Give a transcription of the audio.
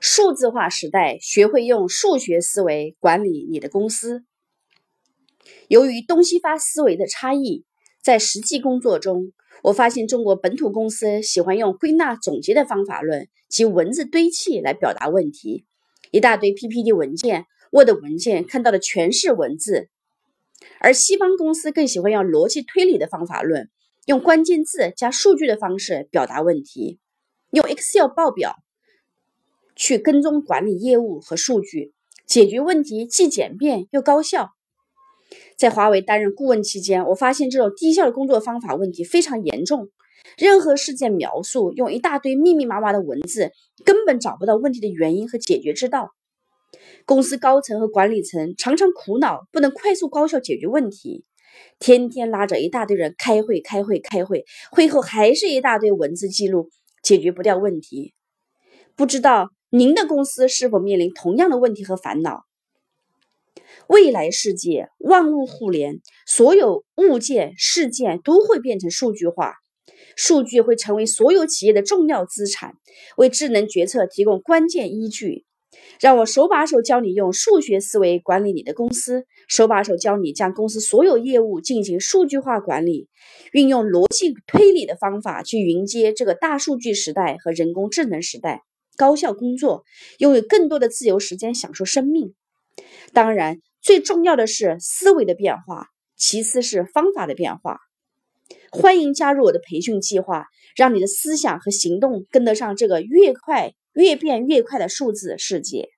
数字化时代，学会用数学思维管理你的公司。由于东西方思维的差异，在实际工作中，我发现中国本土公司喜欢用归纳总结的方法论及文字堆砌来表达问题，一大堆 PPT 文件、Word 文件看到的全是文字；而西方公司更喜欢用逻辑推理的方法论，用关键字加数据的方式表达问题，用 Excel 报表去跟踪管理业务和数据，解决问题既简便又高效。在华为担任顾问期间，我发现这种低效的工作方法问题非常严重。任何事件描述用一大堆密密麻麻的文字，根本找不到问题的原因和解决之道。公司高层和管理层常常苦恼不能快速高效解决问题，天天拉着一大堆人开会、开会、开会，会后还是一大堆文字记录，解决不掉问题。不知道您的公司是否面临同样的问题和烦恼？未来世界万物互联，所有物件、事件都会变成数据化，数据会成为所有企业的重要资产，为智能决策提供关键依据。让我手把手教你用数学思维管理你的公司，手把手教你将公司所有业务进行数据化管理，运用逻辑推理的方法去迎接这个大数据时代和人工智能时代，高效工作，拥有更多的自由时间，享受生命。当然。最重要的是思维的变化，其次是方法的变化。欢迎加入我的培训计划，让你的思想和行动跟得上这个越快越变越快的数字世界。